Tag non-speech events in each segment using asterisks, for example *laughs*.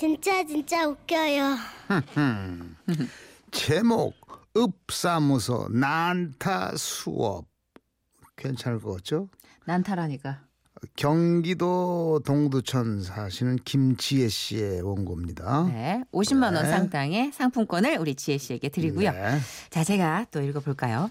진짜 진짜 웃겨요. *laughs* 제목 읍사무소 난타 수업 괜찮을 것 같죠? 난타라니까. 경기도 동두천 사시는 김지혜 씨의 원고입니다. 네, 50만 원 네. 상당의 상품권을 우리 지혜 씨에게 드리고요. 네. 자, 제가 또 읽어볼까요?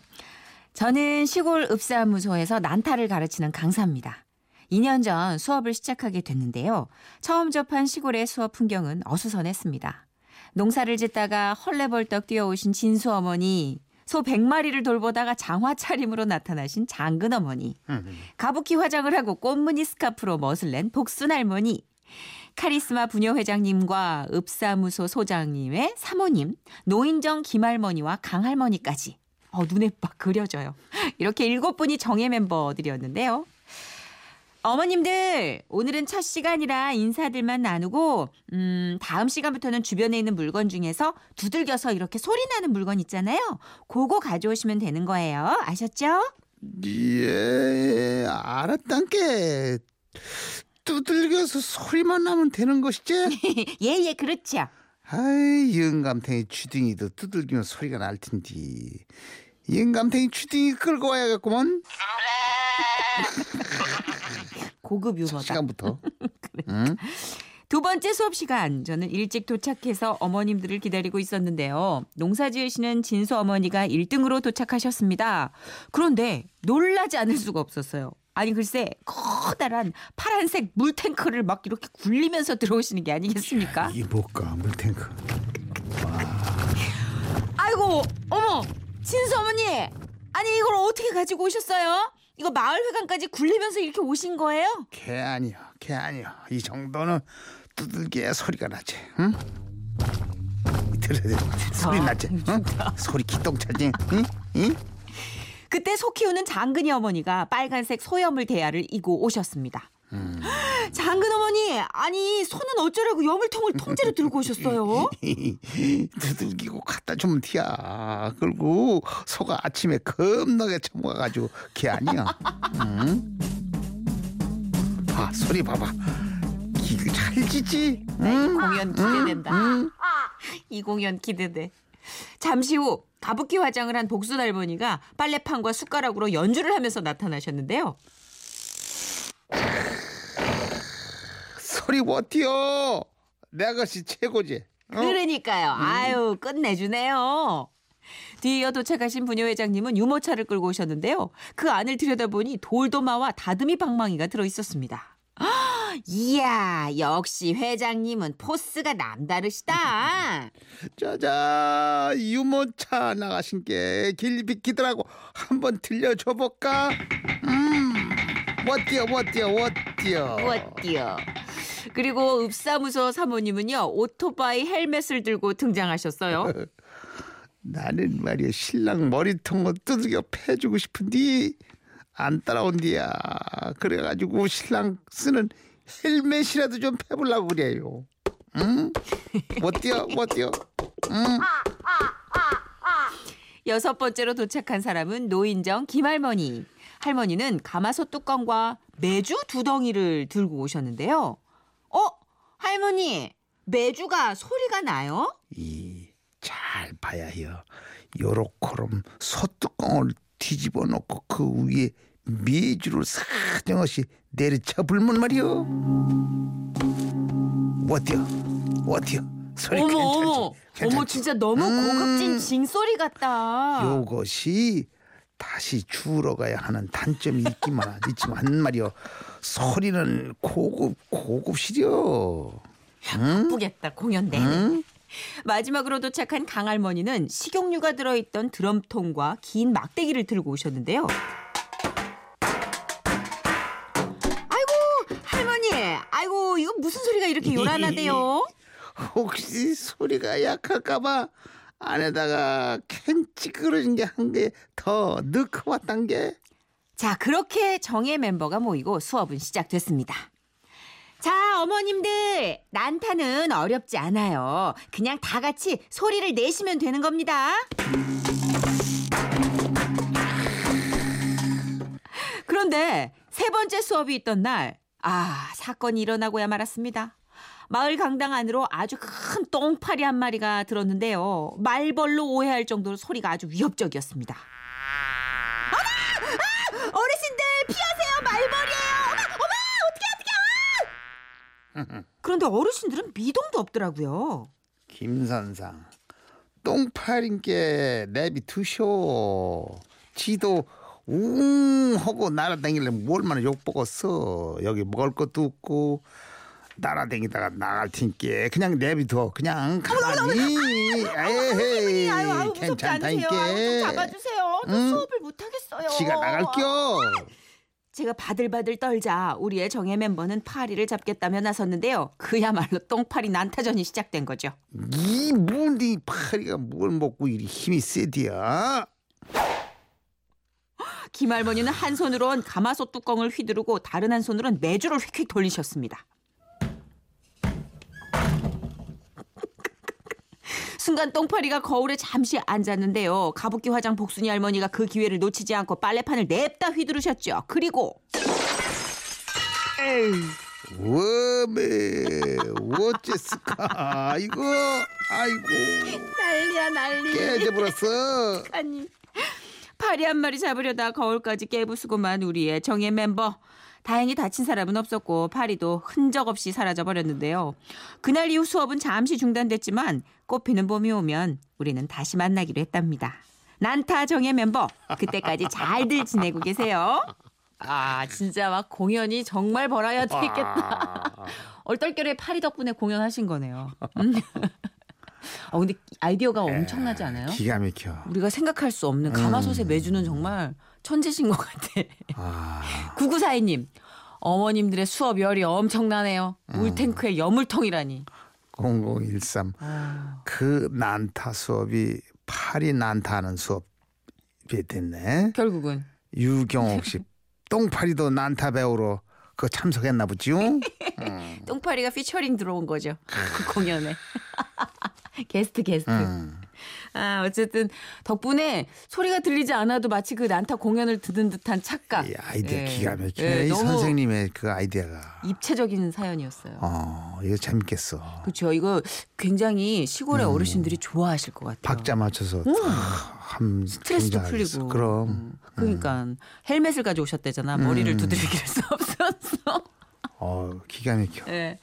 저는 시골 읍사무소에서 난타를 가르치는 강사입니다. 2년 전 수업을 시작하게 됐는데요. 처음 접한 시골의 수업 풍경은 어수선했습니다. 농사를 짓다가 헐레벌떡 뛰어오신 진수 어머니, 소 100마리를 돌보다가 장화 차림으로 나타나신 장근 어머니, 가부키 화장을 하고 꽃무늬 스카프로 멋을 낸 복순 할머니, 카리스마 부녀 회장님과 읍사무소 소장님의 사모님, 노인정 김할머니와 강할머니까지. 어, 눈에 막 그려져요. 이렇게 일곱 분이 정예 멤버들이었는데요. 어머님들, 오늘은 첫 시간이라 인사들만 나누고, 음, 다음 시간부터는 주변에 있는 물건 중에서 두들겨서 이렇게 소리 나는 물건 있잖아요. 그거 가져오시면 되는 거예요. 아셨죠? 예, 알았단께. 두들겨서 소리만 나면 되는 것이지? *laughs* 예, 예, 그렇죠. 아이, 영감탱이 주둥이도 두들기면 소리가 날 텐디. 영감탱이 주둥이 끌고 와야겠구먼. *laughs* 고급 유머다. 시간부터. *laughs* 응? 두 번째 수업 시간 저는 일찍 도착해서 어머님들을 기다리고 있었는데요. 농사 지으시는 진수 어머니가 1등으로 도착하셨습니다. 그런데 놀라지 않을 수가 없었어요. 아니 글쎄 커다란 파란색 물탱크를 막 이렇게 굴리면서 들어오시는 게 아니겠습니까? 이 뭘까, 물탱크. 아이고 어머 진수 어머니 아니 이걸 어떻게 가지고 오셨어요? 이거 마을회관까지 굴리면서 이렇게 오신 거예요? 개 아니야, 개 아니야. 이 정도는 두들겨야 소리가 나지. 응? 들어. 소리 아, 나지. 응? 소리 기똥차지. 응? 응? 그때 소 키우는 장근이 어머니가 빨간색 소염을 대야를 이고 오셨습니다. 장근 어머니, 아니 소는 어쩌라고 염물통을 통째로 들고 오셨어요? *laughs* 두들기고 갖다 주면 티야. 그리고 소가 아침에 겁나게 처먹어가지고 개 아니야. 응? 봐, 소리 봐봐. 기를 잘 지지. 응? 공연 기대된다. 이 공연 기대돼. 잠시 후 가부키 화장을 한 복순 할머니가 빨래판과 숟가락으로 연주를 하면서 나타나셨는데요. 소리 못 튀어. 내 아가씨 최고지. 어? 그러니까요. 아유 끝내주네요. 뒤이어 도착하신 부녀 회장님은 유모차를 끌고 오셨는데요. 그 안을 들여다보니 돌도마와 다듬이 방망이가 들어 있었습니다. *gasps* 이야, 역시 회장님은 포스가 남다르시다. *laughs* 자자 유모차 나가신 게 길 비키더라고 한번 들려줘 볼까? 음, 못 뛰어 못 뛰어 못 뛰어. 어때요? 그리고 읍사무소 사모님은요 오토바이 헬멧을 들고 등장하셨어요. *laughs* 나는 말이야 신랑 머리통을 두들겨 패주고 싶은디 안 따라온디야. 그래가지고 신랑 쓰는 헬멧이라도 좀 패보려고 그래요. 응? 못 뛰어 못 뛰어. 응? 여섯 번째로 도착한 사람은 노인정 김할머니. 할머니는 가마솥 뚜껑과 매주 두 덩이를 들고 오셨는데요. 어, 할머니, 매주가 소리가 나요? 이 잘 봐야 해요. 요렇게럼 소뚜껑을 뒤집어 놓고 그 위에 메주를 사정없이 내리쳐 불면 말이요. 어때요? 어때요? 소리 어머, 괜찮지? 괜찮지? 어머, 진짜 너무 음. 고급진 징소리 같다. 요것이 다시 주우러 가야 하는 단점이 있기만 있지만 말이요. 소리는 고급 고급시려. 바쁘겠다 공연 내내. 응? 마지막으로 도착한 강할머니는 식용유가 들어있던 드럼통과 긴 막대기를 들고 오셨는데요. 아이고 할머니, 아이고 이거 무슨 소리가 이렇게 요란하대요? *laughs* 혹시 소리가 약할까봐 안에다가 캔 찌그러진 게 한 개 더 넣고 왔단 게 자 그렇게 정예 멤버가 모이고 수업은 시작됐습니다. 자 어머님들 난타는 어렵지 않아요. 그냥 다 같이 소리를 내시면 되는 겁니다. 그런데 세 번째 수업이 있던 날, 아, 사건이 일어나고야 말았습니다. 마을 강당 안으로 아주 큰 똥파리 한 마리가 들었는데요. 말벌로 오해할 정도로 소리가 아주 위협적이었습니다. 어머! 아! 어르신들 피하세요! 말벌이에요! 어머! 어머! 어떻게 어떻게! 아! *laughs* 그런데 어르신들은 미동도 없더라고요. 김선상 똥파린게 내비 두쇼 지도 웅 하고 날아다니려면 얼마나 욕 먹었어 여기 먹을 것도 없고 날아다니다가 나갈 테니까 그냥 내비둬 그냥 가만히 에헤이? 괜찮다니까 잡아주세요. 저 응? 수업을 못 하겠어요. 지가 나갈겨 제가 바들바들 떨자 우리의 정예 멤버는 파리를 잡겠다며 나섰는데요. 그야말로 똥파리 난타전이 시작된 거죠. 이 뭔데 이 파리가 뭘 먹고 이리 힘이 세디야 김할머니는 한 손으론 가마솥 뚜껑을 휘두르고 다른 한 손으론 매주를 휙휙 돌리셨습니다. 순간 똥파리가 거울에 잠시 앉았는데요. 가부키 화장 복순이 할머니가 그 기회를 놓치지 않고 빨래판을 냅다 휘두르셨죠. 그리고 워메 어째스까 이거 아이고 난리야 난리. 깨져버렸어 아니 파리 한 마리 잡으려다 거울까지 깨부수고만 우리의 정예 멤버. 다행히 다친 사람은 없었고 파리도 흔적 없이 사라져 버렸는데요. 그날 이후 수업은 잠시 중단됐지만 꽃피는 봄이 오면 우리는 다시 만나기로 했답니다. 난타 정예 멤버 그때까지 잘들 지내고 계세요. 아 진짜 막 공연이 정말 벌어야 되겠다. 얼떨결에 파리 덕분에 공연하신 거네요. 음. 어 근데 아이디어가 엄청나지 않아요? 기가 막혀 우리가 생각할 수 없는 가마솥의 매주는 정말 천재신 것 같아. 아, *laughs* 9942님, 어머님들의 수업 열이 엄청나네요. 물탱크에 여물통이라니. 0013 아, 그 난타 수업이 파리 난타하는 수업이 됐네 결국은. 유경옥 씨 *laughs* 똥파리도 난타 배우러 그 참석했나 보지요 *laughs* 똥파리가 피처링 들어온 거죠. 그 공연에. 게스트 게스트. 음. 아, 어쨌든 덕분에 소리가 들리지 않아도 마치 그 난타 공연을 듣는 듯한 착각. 이 아이디어 예. 기가 막혀 예, 이 선생님의 그 아이디어가 입체적인 사연이었어요. 어 이거 재밌겠어 그렇죠. 이거 굉장히 시골의 어르신들이 좋아하실 것 같아요. 박자 맞춰서 한 스트레스도 굉장하겠어. 풀리고. 그럼 음, 그러니까 헬멧을 가져오셨대잖아. 머리를 두드릴 수 없었어. 어 기가 막혀 예.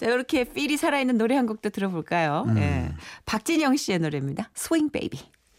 자, 이렇게 feel이 살아있는 노래 한 곡도 들어볼까요? 예. 박진영 씨의 노래입니다. Swing Baby.